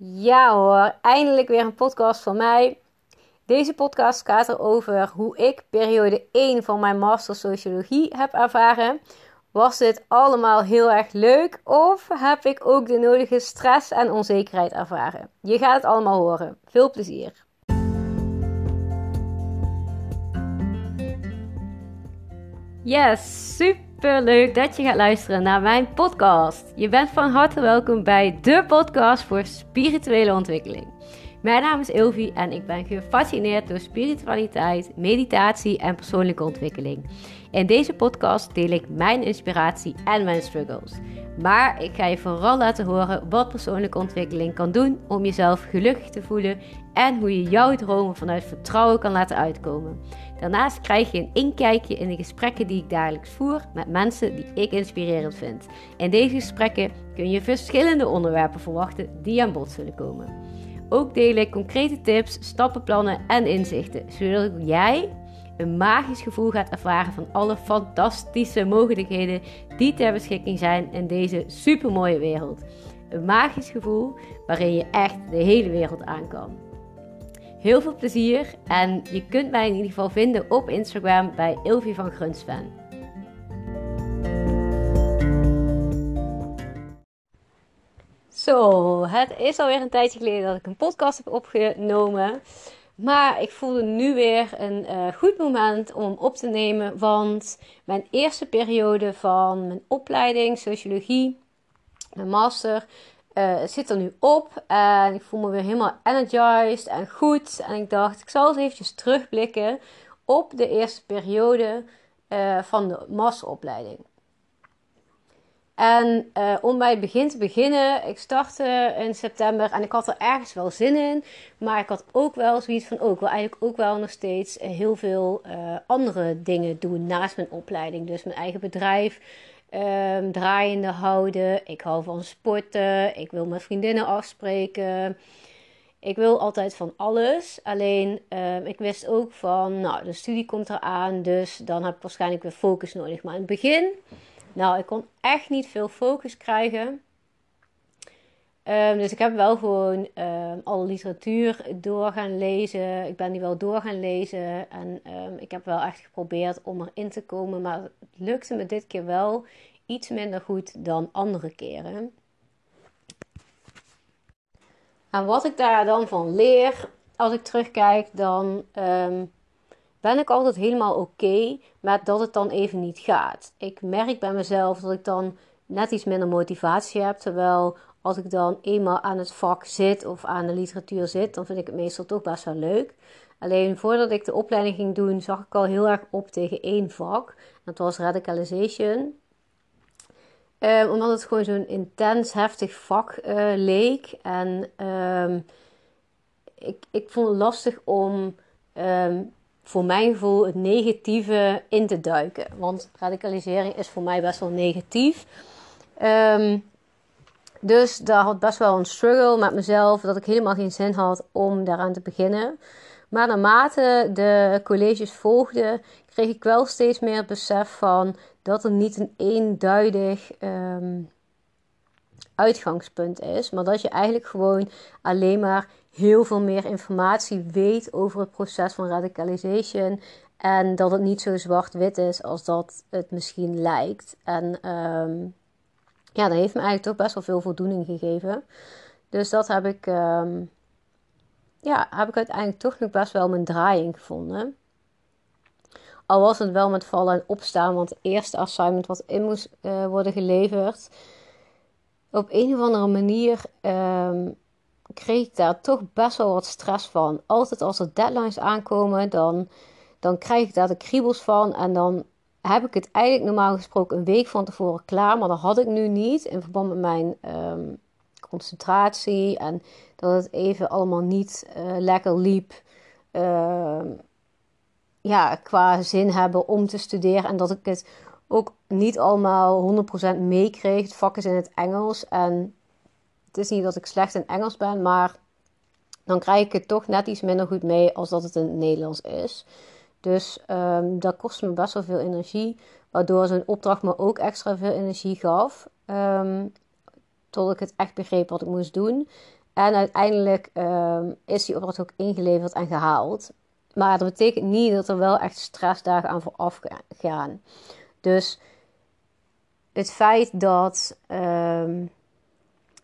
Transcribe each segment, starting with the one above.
Ja hoor, eindelijk weer een podcast van mij. Deze podcast gaat erover hoe ik periode 1 van mijn master sociologie heb ervaren. Was dit allemaal heel erg leuk of heb ik ook de nodige stress en onzekerheid ervaren? Je gaat het allemaal horen. Veel plezier. Yes, super super leuk dat je gaat luisteren naar mijn podcast. Je bent van harte welkom bij de podcast voor spirituele ontwikkeling. Mijn naam is Ilvi en ik ben gefascineerd door spiritualiteit, meditatie en persoonlijke ontwikkeling. In deze podcast deel ik mijn inspiratie en mijn struggles. Maar ik ga je vooral laten horen wat persoonlijke ontwikkeling kan doen om jezelf gelukkig te voelen en hoe je jouw dromen vanuit vertrouwen kan laten uitkomen. Daarnaast krijg je een inkijkje in de gesprekken die ik dagelijks voer met mensen die ik inspirerend vind. In deze gesprekken kun je verschillende onderwerpen verwachten die aan bod zullen komen. Ook deel ik concrete tips, stappenplannen en inzichten, zodat jij een magisch gevoel gaat ervaren van alle fantastische mogelijkheden die ter beschikking zijn in deze supermooie wereld. Een magisch gevoel waarin je echt de hele wereld aan kan. Heel veel plezier en je kunt mij in ieder geval vinden op Instagram bij Ilvi van Grunsven. Zo, het is alweer een tijdje geleden dat ik een podcast heb opgenomen. Maar ik voelde nu weer een uh, goed moment om op te nemen. Want mijn eerste periode van mijn opleiding sociologie, mijn master, uh, zit er nu op. En ik voel me weer helemaal energized en goed. En ik dacht, ik zal eens eventjes terugblikken op de eerste periode uh, van de masteropleiding. En uh, om bij het begin te beginnen, ik startte in september en ik had er ergens wel zin in. Maar ik had ook wel zoiets van, oh, ik wil eigenlijk ook wel nog steeds heel veel uh, andere dingen doen naast mijn opleiding. Dus mijn eigen bedrijf um, draaiende houden. Ik hou van sporten. Ik wil met vriendinnen afspreken. Ik wil altijd van alles. Alleen um, ik wist ook van, nou, de studie komt eraan. Dus dan heb ik waarschijnlijk weer focus nodig. Maar in het begin, nou, ik kon echt niet veel focus krijgen. Um, dus ik heb wel gewoon um, alle literatuur door gaan lezen. Ik ben die wel door gaan lezen. En um, ik heb wel echt geprobeerd om erin te komen. Maar het lukte me dit keer wel iets minder goed dan andere keren. En wat ik daar dan van leer, als ik terugkijk, dan ben ik altijd helemaal oké met dat het dan even niet gaat. Ik merk bij mezelf dat ik dan net iets minder motivatie heb. Terwijl als ik dan eenmaal aan het vak zit of aan de literatuur zit, dan vind ik het meestal toch best wel leuk. Alleen voordat ik de opleiding ging doen, zag ik al heel erg op tegen één vak. Dat was radicalization. Um, omdat het gewoon zo'n intens, heftig vak uh, leek. En um, ik, ik vond het lastig om um, voor mijn gevoel het negatieve in te duiken. Want radicalisering is voor mij best wel negatief. Um, dus daar had best wel een struggle met mezelf. Dat ik helemaal geen zin had om daaraan te beginnen. Maar naarmate de colleges volgden, kreeg ik wel steeds meer het besef van dat er niet een eenduidig um, uitgangspunt is. Maar dat je eigenlijk gewoon alleen maar heel veel meer informatie weet over het proces van radicalisation. En dat het niet zo zwart-wit is als dat het misschien lijkt. En um, ja, dat heeft me eigenlijk toch best wel veel voldoening gegeven. Dus dat heb ik, um, ja, heb ik uiteindelijk toch nog best wel mijn draaiing gevonden. Al was het wel met vallen en opstaan, want het eerste assignment wat in moest uh, worden geleverd, op een of andere manier um, kreeg ik daar toch best wel wat stress van. Altijd als er deadlines aankomen, dan, dan krijg ik daar de kriebels van en dan heb ik het eigenlijk normaal gesproken een week van tevoren klaar. Maar dat had ik nu niet in verband met mijn um, concentratie. En dat het even allemaal niet uh, lekker liep. Uh, ja, qua zin hebben om te studeren. En dat ik het ook niet allemaal 100% meekreeg. Het vak is in het Engels. En het is niet dat ik slecht in Engels ben. Maar dan krijg ik het toch net iets minder goed mee als dat het in Nederlands is. Dus um, dat kostte me best wel veel energie. Waardoor zo'n opdracht me ook extra veel energie gaf. Um, tot ik het echt begreep wat ik moest doen. En uiteindelijk um, is die opdracht ook ingeleverd en gehaald. Maar dat betekent niet dat er wel echt stressdagen aan vooraf gaan. Dus het feit dat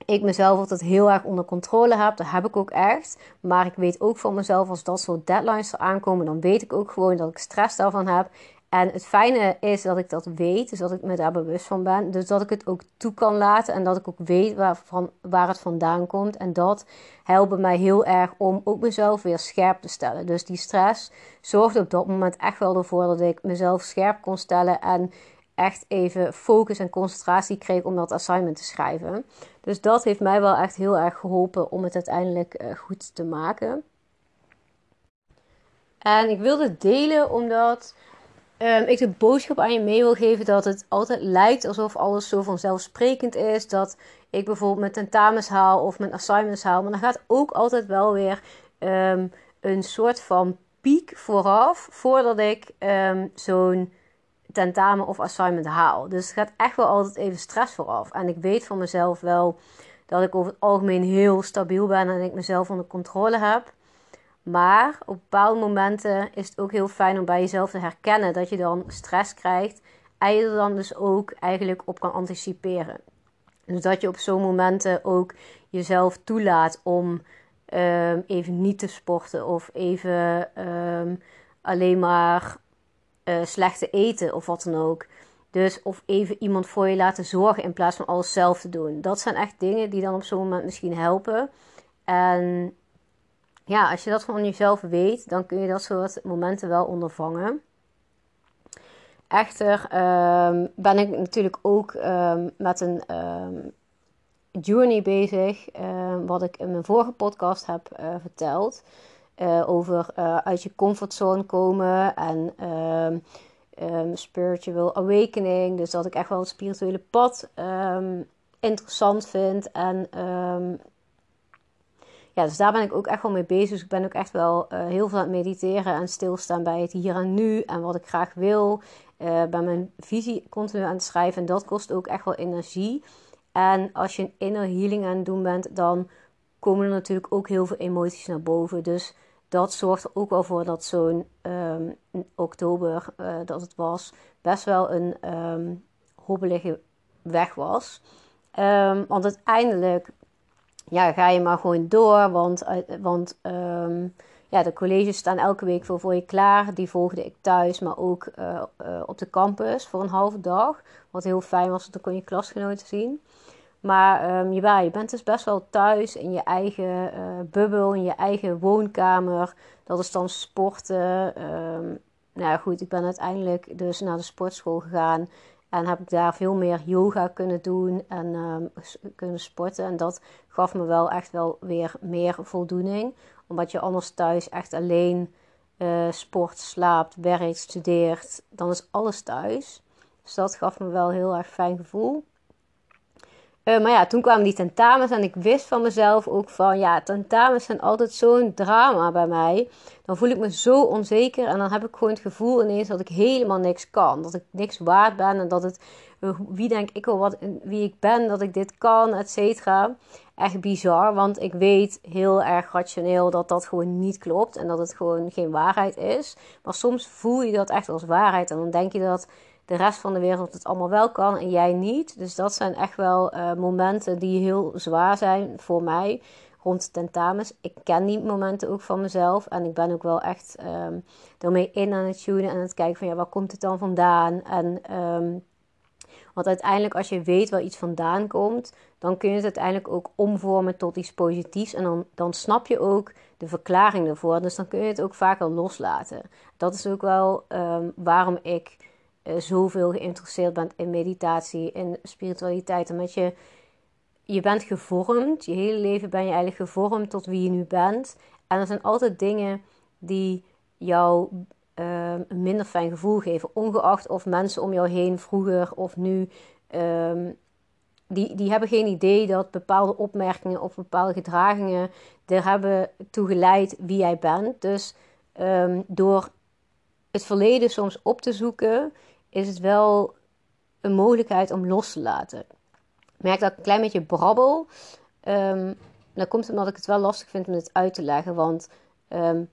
ik mezelf altijd heel erg onder controle heb, dat heb ik ook echt. Maar ik weet ook van mezelf, als dat soort deadlines er aankomen, dan weet ik ook gewoon dat ik stress daarvan heb. En het fijne is dat ik dat weet, dus dat ik me daar bewust van ben. Dus dat ik het ook toe kan laten en dat ik ook weet waar, van, waar het vandaan komt. En dat helpt mij heel erg om ook mezelf weer scherp te stellen. Dus die stress zorgde op dat moment echt wel ervoor dat ik mezelf scherp kon stellen. En echt even focus en concentratie kreeg om dat assignment te schrijven. Dus dat heeft mij wel echt heel erg geholpen om het uiteindelijk uh, goed te maken. En ik wilde delen omdat um, ik de boodschap aan je mee wil geven dat het altijd lijkt alsof alles zo vanzelfsprekend is. Dat ik bijvoorbeeld mijn tentamens haal of mijn assignments haal. Maar dan gaat ook altijd wel weer um, een soort van piek vooraf voordat ik um, zo'n tentamen of assignment haal. Dus het gaat echt wel altijd even stress vooraf. En ik weet van mezelf wel dat ik over het algemeen heel stabiel ben en ik mezelf onder controle heb. Maar op bepaalde momenten is het ook heel fijn om bij jezelf te herkennen dat je dan stress krijgt. En je er dan dus ook eigenlijk op kan anticiperen. Dus dat je op zo'n momenten ook jezelf toelaat om um, even niet te sporten of even um, alleen maar uh, slechte eten of wat dan ook. Dus of even iemand voor je laten zorgen in plaats van alles zelf te doen. Dat zijn echt dingen die dan op zo'n moment misschien helpen. En ja, als je dat van jezelf weet, dan kun je dat soort momenten wel ondervangen. Echter um, ben ik natuurlijk ook um, met een um, journey bezig, wat ik in mijn vorige podcast heb uh, verteld. Uh, over uh, uit je comfortzone komen en spiritual awakening. Dus dat ik echt wel het spirituele pad interessant vind en ja, dus daar ben ik ook echt wel mee bezig. Dus ik ben ook echt wel uh, heel veel aan het mediteren en stilstaan bij het hier en nu en wat ik graag wil. Bij mijn visie continu aan het schrijven. En dat kost ook echt wel energie. En als je een inner healing aan het doen bent, dan komen er natuurlijk ook heel veel emoties naar boven. Dus dat zorgt ook wel voor dat zo'n um, oktober, uh, dat het was, best wel een um, hobbelige weg was. Um, want uiteindelijk ja, ga je maar gewoon door. Want, want um, ja, de colleges staan elke week voor, voor je klaar. Die volgde ik thuis, maar ook uh, op de campus voor een halve dag. Wat heel fijn was, dan kon je klasgenoten zien. Maar um, je bent dus best wel thuis in je eigen uh, bubbel, in je eigen woonkamer. Dat is dan sporten. Um, nou ja, goed, ik ben uiteindelijk dus naar de sportschool gegaan. En heb ik daar veel meer yoga kunnen doen en um, kunnen sporten. En dat gaf me wel echt wel weer meer voldoening. Omdat je anders thuis echt alleen uh, sport, slaapt, werkt, studeert. Dan is alles thuis. Dus dat gaf me wel een heel erg fijn gevoel. Uh, maar ja, toen kwamen die tentamens en ik wist van mezelf ook van ja, tentamens zijn altijd zo'n drama bij mij. Dan voel ik me zo onzeker en dan heb ik gewoon het gevoel ineens dat ik helemaal niks kan. Dat ik niks waard ben en dat het, uh, wie denk ik wel wat, wie ik ben, dat ik dit kan, et cetera. Echt bizar, want ik weet heel erg rationeel dat dat gewoon niet klopt en dat het gewoon geen waarheid is. Maar soms voel je dat echt als waarheid en dan denk je dat de rest van de wereld het allemaal wel kan en jij niet. Dus dat zijn echt wel uh, momenten die heel zwaar zijn voor mij rond tentamens. Ik ken die momenten ook van mezelf en ik ben ook wel echt um, ermee in aan het tunen en het kijken van ja, waar komt het dan vandaan? En um, want uiteindelijk, als je weet waar iets vandaan komt, dan kun je het uiteindelijk ook omvormen tot iets positiefs. En dan, dan snap je ook de verklaring ervoor. Dus dan kun je het ook vaker loslaten. Dat is ook wel um, waarom ik zoveel geïnteresseerd bent in meditatie, in spiritualiteit. Omdat je, je bent gevormd, je hele leven ben je eigenlijk gevormd tot wie je nu bent. En er zijn altijd dingen die jou uh, een minder fijn gevoel geven. Ongeacht of mensen om jou heen vroeger of nu. Um, die, die hebben geen idee dat bepaalde opmerkingen of bepaalde gedragingen er hebben toe geleid wie jij bent. Dus um, door het verleden soms op te zoeken, is het wel een mogelijkheid om los te laten. Merk dat ik een klein beetje brabbel. Um, dat komt omdat ik het wel lastig vind om het uit te leggen. Want ehm,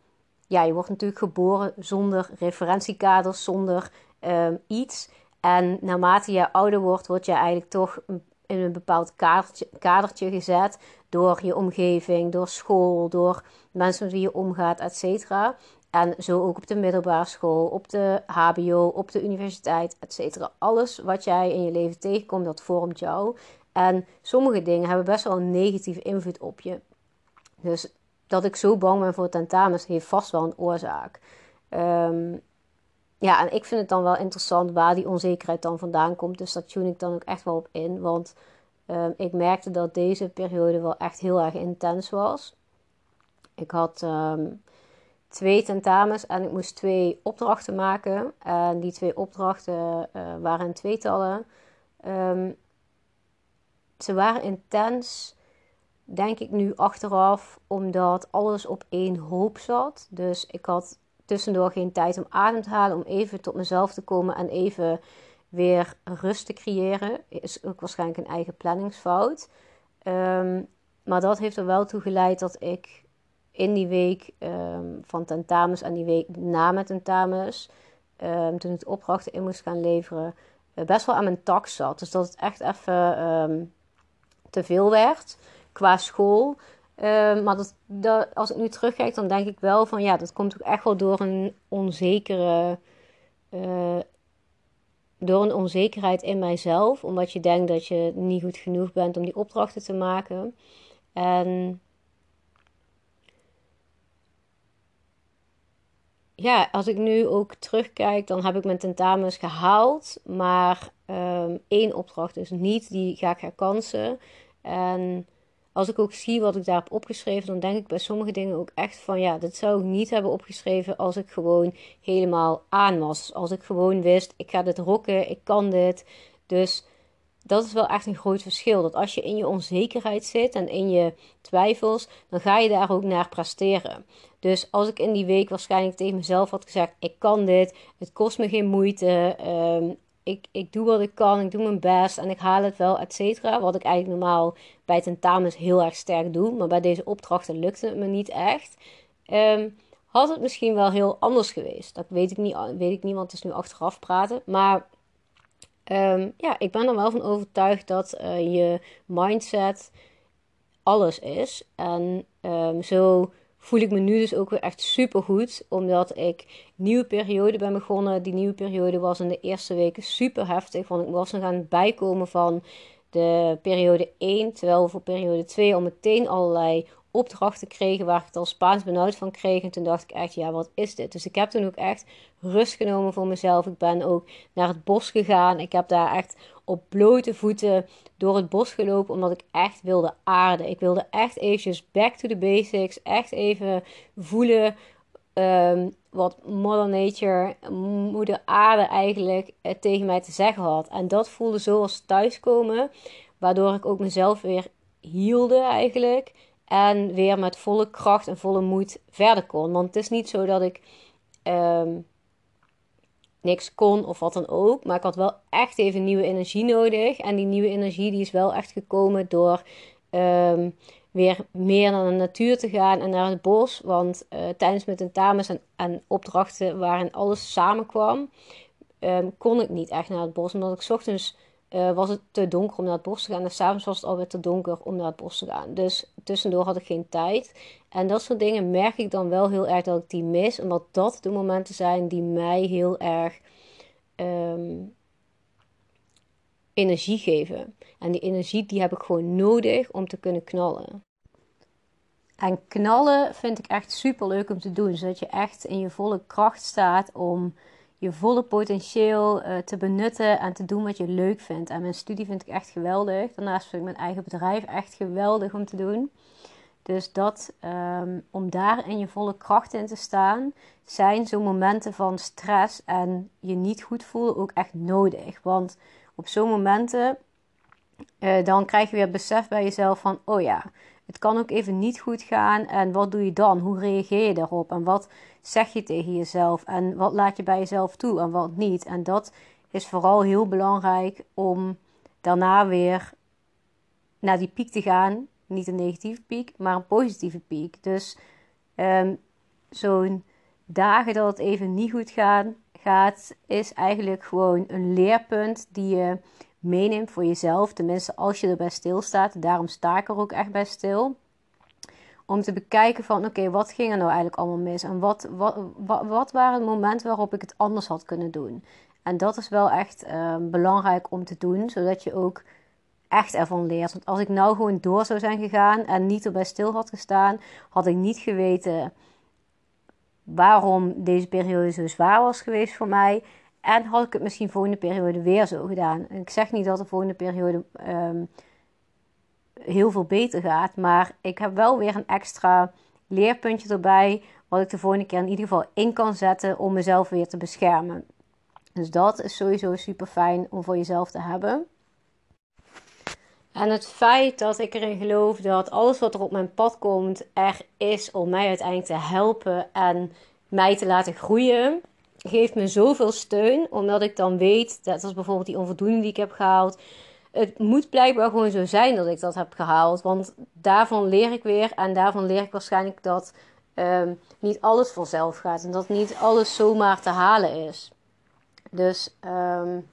ja, je wordt natuurlijk geboren zonder referentiekaders, zonder um, iets. En naarmate je ouder wordt, word je eigenlijk toch in een bepaald kadertje, kadertje gezet. Door je omgeving, door school, door mensen met wie je omgaat, et cetera. En zo ook op de middelbare school, op de HBO, op de universiteit, et cetera. Alles wat jij in je leven tegenkomt, dat vormt jou. En sommige dingen hebben best wel een negatieve invloed op je. Dus dat ik zo bang ben voor tentamens heeft vast wel een oorzaak. Um, ja, en ik vind het dan wel interessant waar die onzekerheid dan vandaan komt. Dus daar tune ik dan ook echt wel op in. Want um, ik merkte dat deze periode wel echt heel erg intens was. Ik had um, twee tentamens en ik moest twee opdrachten maken. En die twee opdrachten uh, waren in tweetallen. Um, ze waren intens, denk ik nu achteraf, omdat alles op één hoop zat. Dus ik had tussendoor geen tijd om adem te halen, om even tot mezelf te komen en even weer rust te creëren. Is ook waarschijnlijk een eigen planningsfout. Um, maar dat heeft er wel toe geleid dat ik in die week um, van tentamens en die week na mijn tentamens, um, toen ik opdrachten in moest gaan leveren, uh, best wel aan mijn tak zat. Dus dat het echt even te veel werd qua school. Ehm, maar dat, als ik nu terugkijk, dan denk ik wel van ja, dat komt ook echt wel door een onzekere. Uh, door een onzekerheid in mijzelf. Omdat je denkt dat je niet goed genoeg bent om die opdrachten te maken. En ja, als ik nu ook terugkijk, dan heb ik mijn tentamens gehaald. Maar um, één opdracht dus niet, die ga ik herkansen. En als ik ook zie wat ik daar heb opgeschreven, dan denk ik bij sommige dingen ook echt van ja, dit zou ik niet hebben opgeschreven als ik gewoon helemaal aan was. Als ik gewoon wist, ik ga dit rocken, ik kan dit. Dus dat is wel echt een groot verschil. Dat als je in je onzekerheid zit en in je twijfels, dan ga je daar ook naar presteren. Dus als ik in die week waarschijnlijk tegen mezelf had gezegd: Ik kan dit, het kost me geen moeite, um, ik, ik doe wat ik kan, ik doe mijn best en ik haal het wel, et cetera. Wat ik eigenlijk normaal bij tentamens heel erg sterk doe. Maar bij deze opdrachten lukte het me niet echt. Um, had het misschien wel heel anders geweest. Dat weet ik niet, weet ik niet want het is nu achteraf praten. Maar um, ja, ik ben er wel van overtuigd dat uh, je mindset alles is. En zo voel ik me nu dus ook weer echt super goed. Omdat ik nieuwe periode ben begonnen. Die nieuwe periode was in de eerste weken super heftig. Want ik was nog aan het bijkomen van de periode 1. Terwijl voor periode 2 al meteen allerlei opdrachten kregen waar ik het al Spaans benauwd van kreeg. En toen dacht ik echt, ja, wat is dit? Dus ik heb toen ook echt rust genomen voor mezelf. Ik ben ook naar het bos gegaan. Ik heb daar echt op blote voeten door het bos gelopen omdat ik echt wilde aarden. Ik wilde echt eventjes back to the basics. Echt even voelen ehm, wat Mother Nature, moeder aarde eigenlijk eh, tegen mij te zeggen had. En dat voelde zo als thuiskomen. Waardoor ik ook mezelf weer hielde eigenlijk. En weer met volle kracht en volle moed verder kon. Want het is niet zo dat ik ehm, niks kon of wat dan ook. Maar ik had wel echt even nieuwe energie nodig. En die nieuwe energie die is wel echt gekomen door ehm, weer meer naar de natuur te gaan en naar het bos. Want uh, tijdens mijn tentamens en, en, opdrachten waarin alles samenkwam, um, kon ik niet echt naar het bos. Omdat ik ochtends uh, was het te donker om naar het bos te gaan. En s'avonds was het alweer te donker om naar het bos te gaan. Dus tussendoor had ik geen tijd. En dat soort dingen merk ik dan wel heel erg dat ik die mis. Omdat dat de momenten zijn die mij heel erg um, energie geven. En die energie die heb ik gewoon nodig om te kunnen knallen. En knallen vind ik echt super leuk om te doen. Zodat je echt in je volle kracht staat om je volle potentieel uh, te benutten en te doen wat je leuk vindt. En mijn studie vind ik echt geweldig. Daarnaast vind ik mijn eigen bedrijf echt geweldig om te doen. Dus dat, um, om daar in je volle kracht in te staan, zijn zo'n momenten van stress en je niet goed voelen ook echt nodig. Want op zo'n momenten, uh, dan krijg je weer besef bij jezelf van, oh ja, het kan ook even niet goed gaan. En wat doe je dan? Hoe reageer je daarop? En wat zeg je tegen jezelf? En wat laat je bij jezelf toe en wat niet? En dat is vooral heel belangrijk om daarna weer naar die piek te gaan niet een negatieve piek, maar een positieve piek. Dus um, zo'n dagen dat het even niet goed gaat, is eigenlijk gewoon een leerpunt die je meeneemt voor jezelf. Tenminste, als je erbij stilstaat. Daarom sta ik er ook echt bij stil. Om te bekijken van, oké, wat ging er nou eigenlijk allemaal mis? En wat, wat, wat, wat waren het momenten waarop ik het anders had kunnen doen? En dat is wel echt ehm, belangrijk om te doen, zodat je ook echt ervan leert. Want als ik nou gewoon door zou zijn gegaan en niet erbij stil had gestaan, had ik niet geweten waarom deze periode zo zwaar was geweest voor mij. En had ik het misschien volgende periode weer zo gedaan. ik zeg niet dat de volgende periode ehm, heel veel beter gaat. Maar ik heb wel weer een extra leerpuntje erbij. Wat ik de volgende keer in ieder geval in kan zetten om mezelf weer te beschermen. Dus dat is sowieso super fijn om voor jezelf te hebben. En het feit dat ik erin geloof dat alles wat er op mijn pad komt er is om mij uiteindelijk te helpen en mij te laten groeien, geeft me zoveel steun. Omdat ik dan weet, dat is bijvoorbeeld die onvoldoening die ik heb gehaald. Het moet blijkbaar gewoon zo zijn dat ik dat heb gehaald. Want daarvan leer ik weer. En daarvan leer ik waarschijnlijk dat um, niet alles vanzelf gaat. En dat niet alles zomaar te halen is. Dus um,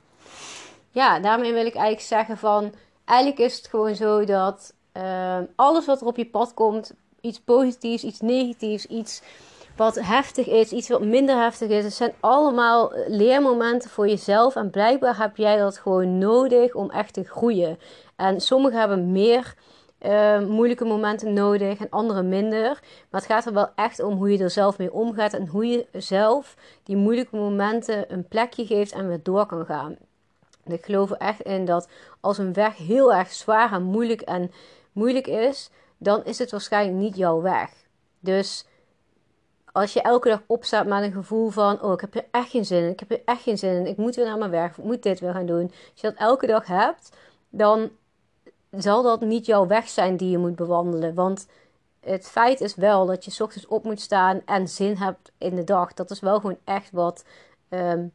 ja, daarmee wil ik eigenlijk zeggen van eigenlijk is het gewoon zo dat uh, alles wat er op je pad komt, iets positiefs, iets negatiefs, iets wat heftig is, iets wat minder heftig is, het zijn allemaal leermomenten voor jezelf. En blijkbaar heb jij dat gewoon nodig om echt te groeien. En sommigen hebben meer uh, moeilijke momenten nodig en andere minder. Maar het gaat er wel echt om hoe je er zelf mee omgaat en hoe je zelf die moeilijke momenten een plekje geeft en weer door kan gaan. Ik geloof er echt in dat als een weg heel erg zwaar en moeilijk en moeilijk is, dan is het waarschijnlijk niet jouw weg. Dus als je elke dag opstaat met een gevoel van: Oh, ik heb er echt geen zin in, ik heb er echt geen zin in, ik moet weer naar mijn werk, ik moet dit weer gaan doen. Als je dat elke dag hebt, dan zal dat niet jouw weg zijn die je moet bewandelen. Want het feit is wel dat je ochtends op moet staan en zin hebt in de dag. Dat is wel gewoon echt wat ehm,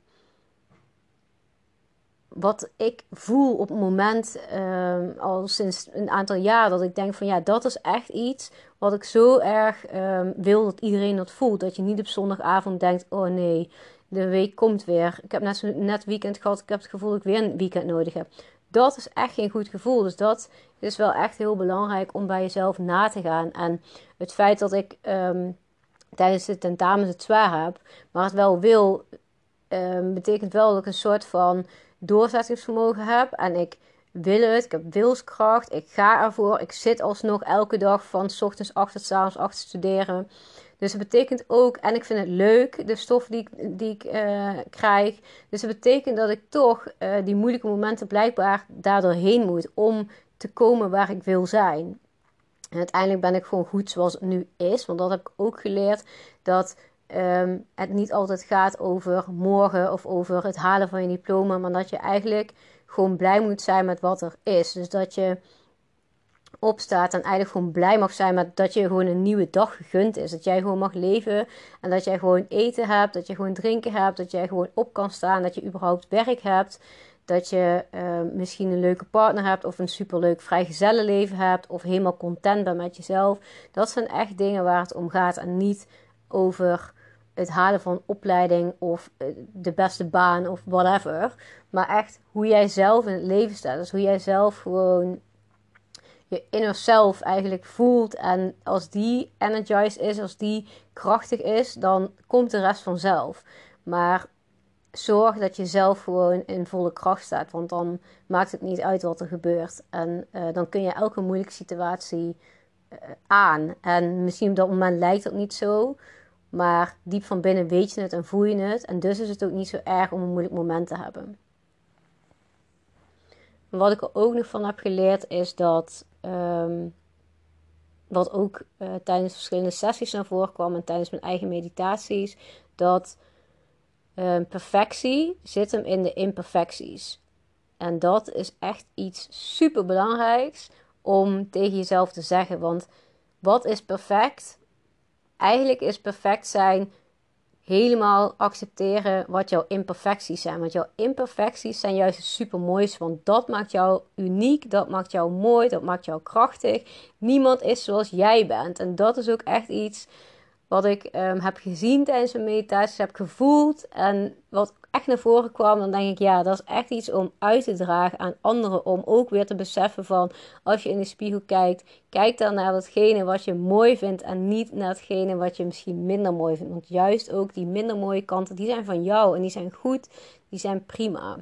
wat ik voel op het moment, uh, al sinds een aantal jaar, dat ik denk van ja, dat is echt iets wat ik zo erg ehm, wil dat iedereen dat voelt. Dat je niet op zondagavond denkt, oh nee, de week komt weer. Ik heb net, net weekend gehad, ik heb het gevoel dat ik weer een weekend nodig heb. Dat is echt geen goed gevoel. Dus dat is wel echt heel belangrijk om bij jezelf na te gaan. En het feit dat ik ehm, tijdens de tentamen het zwaar heb, maar het wel wil, betekent wel dat ik een soort van doorzettingsvermogen heb en ik wil het, ik heb wilskracht, ik ga ervoor, ik zit alsnog elke dag van s ochtends 8 tot s avonds 8 te Dus het betekent ook, en ik vind het leuk, de stof die die ik uh, krijg. Dus het betekent dat ik toch uh, die moeilijke momenten blijkbaar daardoor heen moet om te komen waar ik wil zijn. En uiteindelijk ben ik gewoon goed zoals het nu is, want dat heb ik ook geleerd. Dat um, het niet altijd gaat over morgen of over het halen van je diploma, maar dat je eigenlijk gewoon blij moet zijn met wat er is. Dus dat je opstaat en eigenlijk gewoon blij mag zijn met dat je gewoon een nieuwe dag gegund is. Dat jij gewoon mag leven en dat jij gewoon eten hebt, dat je gewoon drinken hebt, dat jij gewoon op kan staan, dat je überhaupt werk hebt. Dat je uh, misschien een leuke partner hebt of een superleuk vrijgezellenleven hebt of helemaal content bent met jezelf. Dat zijn echt dingen waar het om gaat en niet over het halen van opleiding of eh, de beste baan of whatever. Maar echt hoe jij zelf in het leven staat. Dus hoe jij zelf gewoon je inner self eigenlijk voelt. En als die energized is, als die krachtig is, dan komt de rest vanzelf. Maar zorg dat je zelf gewoon in volle kracht staat. Want dan maakt het niet uit wat er gebeurt. En uh, dan kun je elke moeilijke situatie uh, aan. En misschien op dat moment lijkt dat niet zo. Maar diep van binnen weet je het en voel je het. En dus is het ook niet zo erg om een moeilijk moment te hebben. Wat ik er ook nog van heb geleerd is dat. Um, wat ook uh, tijdens verschillende sessies naar voren kwam en tijdens mijn eigen meditaties. Dat um, perfectie zit hem in de imperfecties. En dat is echt iets super belangrijks om tegen jezelf te zeggen. Want wat is perfect? Eigenlijk is perfect zijn helemaal accepteren wat jouw imperfecties zijn. Want jouw imperfecties zijn juist het supermooiste. Want dat maakt jou uniek, dat maakt jou mooi, dat maakt jou krachtig. Niemand is zoals jij bent. En dat is ook echt iets wat ik um, heb gezien tijdens mijn meditaties, heb gevoeld. En wat echt naar voren kwam, dan denk ik, ja, dat is echt iets om uit te dragen aan anderen. Om ook weer te beseffen van, als je in de spiegel kijkt, kijk dan naar datgene wat je mooi vindt en niet naar hetgene wat je misschien minder mooi vindt. Want juist ook die minder mooie kanten, die zijn van jou en die zijn goed, die zijn prima.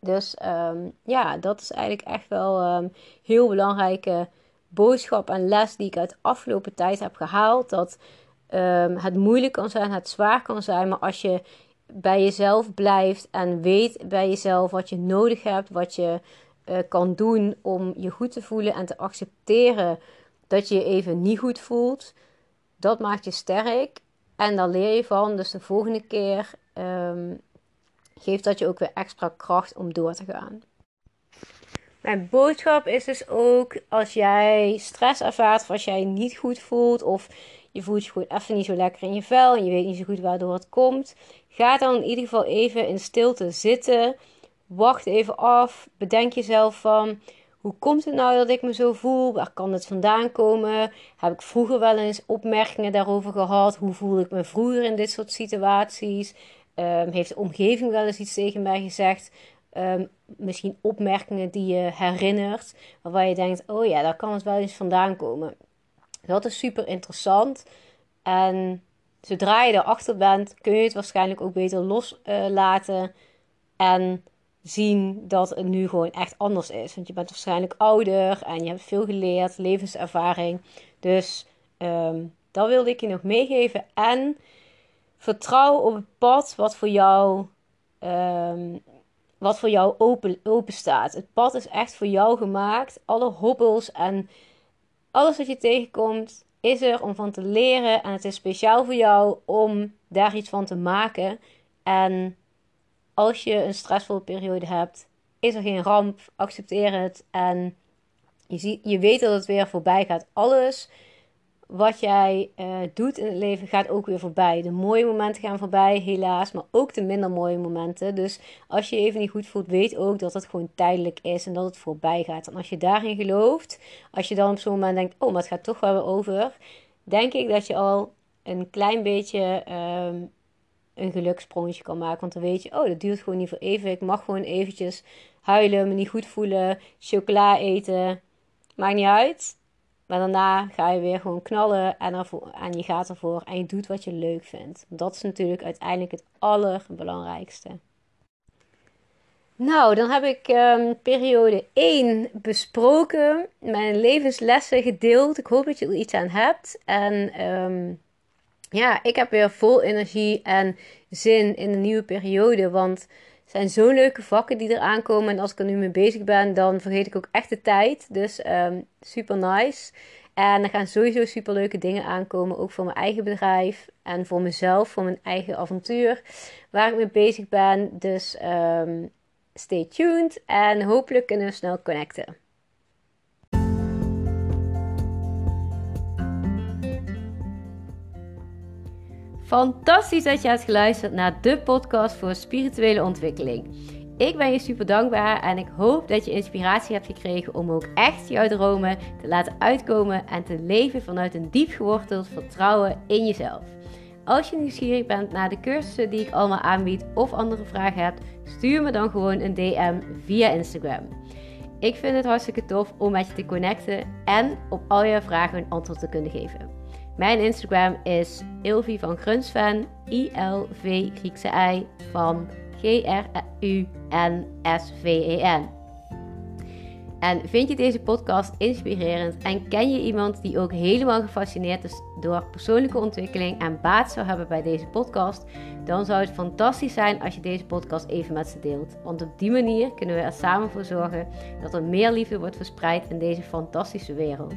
Dus um, ja, dat is eigenlijk echt wel um, heel belangrijke boodschap en les die ik uit de afgelopen tijd heb gehaald. Dat um, het moeilijk kan zijn, het zwaar kan zijn, maar als je bij jezelf blijft en weet bij jezelf wat je nodig hebt, wat je uh, kan doen om je goed te voelen en te accepteren dat je je even niet goed voelt, dat maakt je sterk en daar leer je van. Dus de volgende keer um, geeft dat je ook weer extra kracht om door te gaan. Mijn boodschap is dus ook als jij stress ervaart of als jij je niet goed voelt of je voelt je gewoon even niet zo lekker in je vel en je weet niet zo goed waardoor het komt. Ga dan in ieder geval even in stilte zitten. Wacht even af. Bedenk jezelf van hoe komt het nou dat ik me zo voel? Waar kan het vandaan komen? Heb ik vroeger wel eens opmerkingen daarover gehad? Hoe voelde ik me vroeger in dit soort situaties? Um, heeft de omgeving wel eens iets tegen mij gezegd? Um, misschien opmerkingen die je herinnert, waarvan je denkt: oh ja, daar kan het wel eens vandaan komen. Dat is super interessant. En zodra je erachter bent, kun je het waarschijnlijk ook beter loslaten. Uh, en zien dat het nu gewoon echt anders is. Want je bent waarschijnlijk ouder en je hebt veel geleerd, levenservaring. Dus um, dat wilde ik je nog meegeven. En vertrouw op het pad wat voor jou, um, wat voor jou open, open staat. Het pad is echt voor jou gemaakt. Alle hobbels en alles wat je tegenkomt is er om van te leren. En het is speciaal voor jou om daar iets van te maken. En als je een stressvolle periode hebt, is er geen ramp. Accepteer het. En je, je weet dat het weer voorbij gaat. Alles wat jij uh, doet in het leven gaat ook weer voorbij. De mooie momenten gaan voorbij, helaas, maar ook de minder mooie momenten. Dus als je je even niet goed voelt, weet ook dat het gewoon tijdelijk is en dat het voorbij gaat. En als je daarin gelooft, als je dan op zo'n moment denkt: oh, maar het gaat toch wel weer over, denk ik dat je al een klein beetje um, een gelukssprongetje kan maken. Want dan weet je: oh, dat duurt gewoon niet voor even. Ik mag gewoon eventjes huilen, me niet goed voelen, chocola eten. Maakt niet uit maar daarna ga je weer gewoon knallen en, en je gaat ervoor en je doet wat je leuk vindt. Dat is natuurlijk uiteindelijk het allerbelangrijkste. Nou, dan heb ik um, periode 1 besproken, mijn levenslessen gedeeld. Ik hoop dat je er iets aan hebt. En um, ja, ik heb weer vol energie en zin in de nieuwe periode. Want zijn zo leuke vakken die er aankomen. En als ik er nu mee bezig ben, dan vergeet ik ook echt de tijd. Dus um, super nice. En er gaan sowieso super leuke dingen aankomen. Ook voor mijn eigen bedrijf. En voor mezelf, voor mijn eigen avontuur. Waar ik mee bezig ben. Dus um, stay tuned. En hopelijk kunnen we snel connecten. Fantastisch dat je hebt geluisterd naar de podcast voor spirituele ontwikkeling. Ik ben je super dankbaar en ik hoop dat je inspiratie hebt gekregen om ook echt jouw dromen te laten uitkomen en te leven vanuit een diep geworteld vertrouwen in jezelf. Als je nieuwsgierig bent naar de cursussen die ik allemaal aanbied of andere vragen hebt, stuur me dan gewoon een DM via Instagram. Ik vind het hartstikke tof om met je te connecten en op al je vragen een antwoord te kunnen geven. Mijn Instagram is Ilvi van Grunsven, I-L-V Griekse I van G-R-U-N-S-V-E-N. En vind je deze podcast inspirerend en ken je iemand die ook helemaal gefascineerd is door persoonlijke ontwikkeling en baat zou hebben bij deze podcast, dan zou het fantastisch zijn als je deze podcast even met ze deelt. Want op die manier kunnen we er samen voor zorgen dat er meer liefde wordt verspreid in deze fantastische wereld.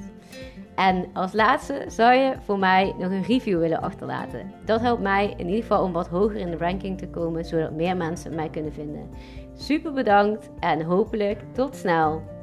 En als laatste zou je voor mij nog een review willen achterlaten. Dat helpt mij in ieder geval om wat hoger in de ranking te komen, zodat meer mensen mij kunnen vinden. Super bedankt en hopelijk tot snel.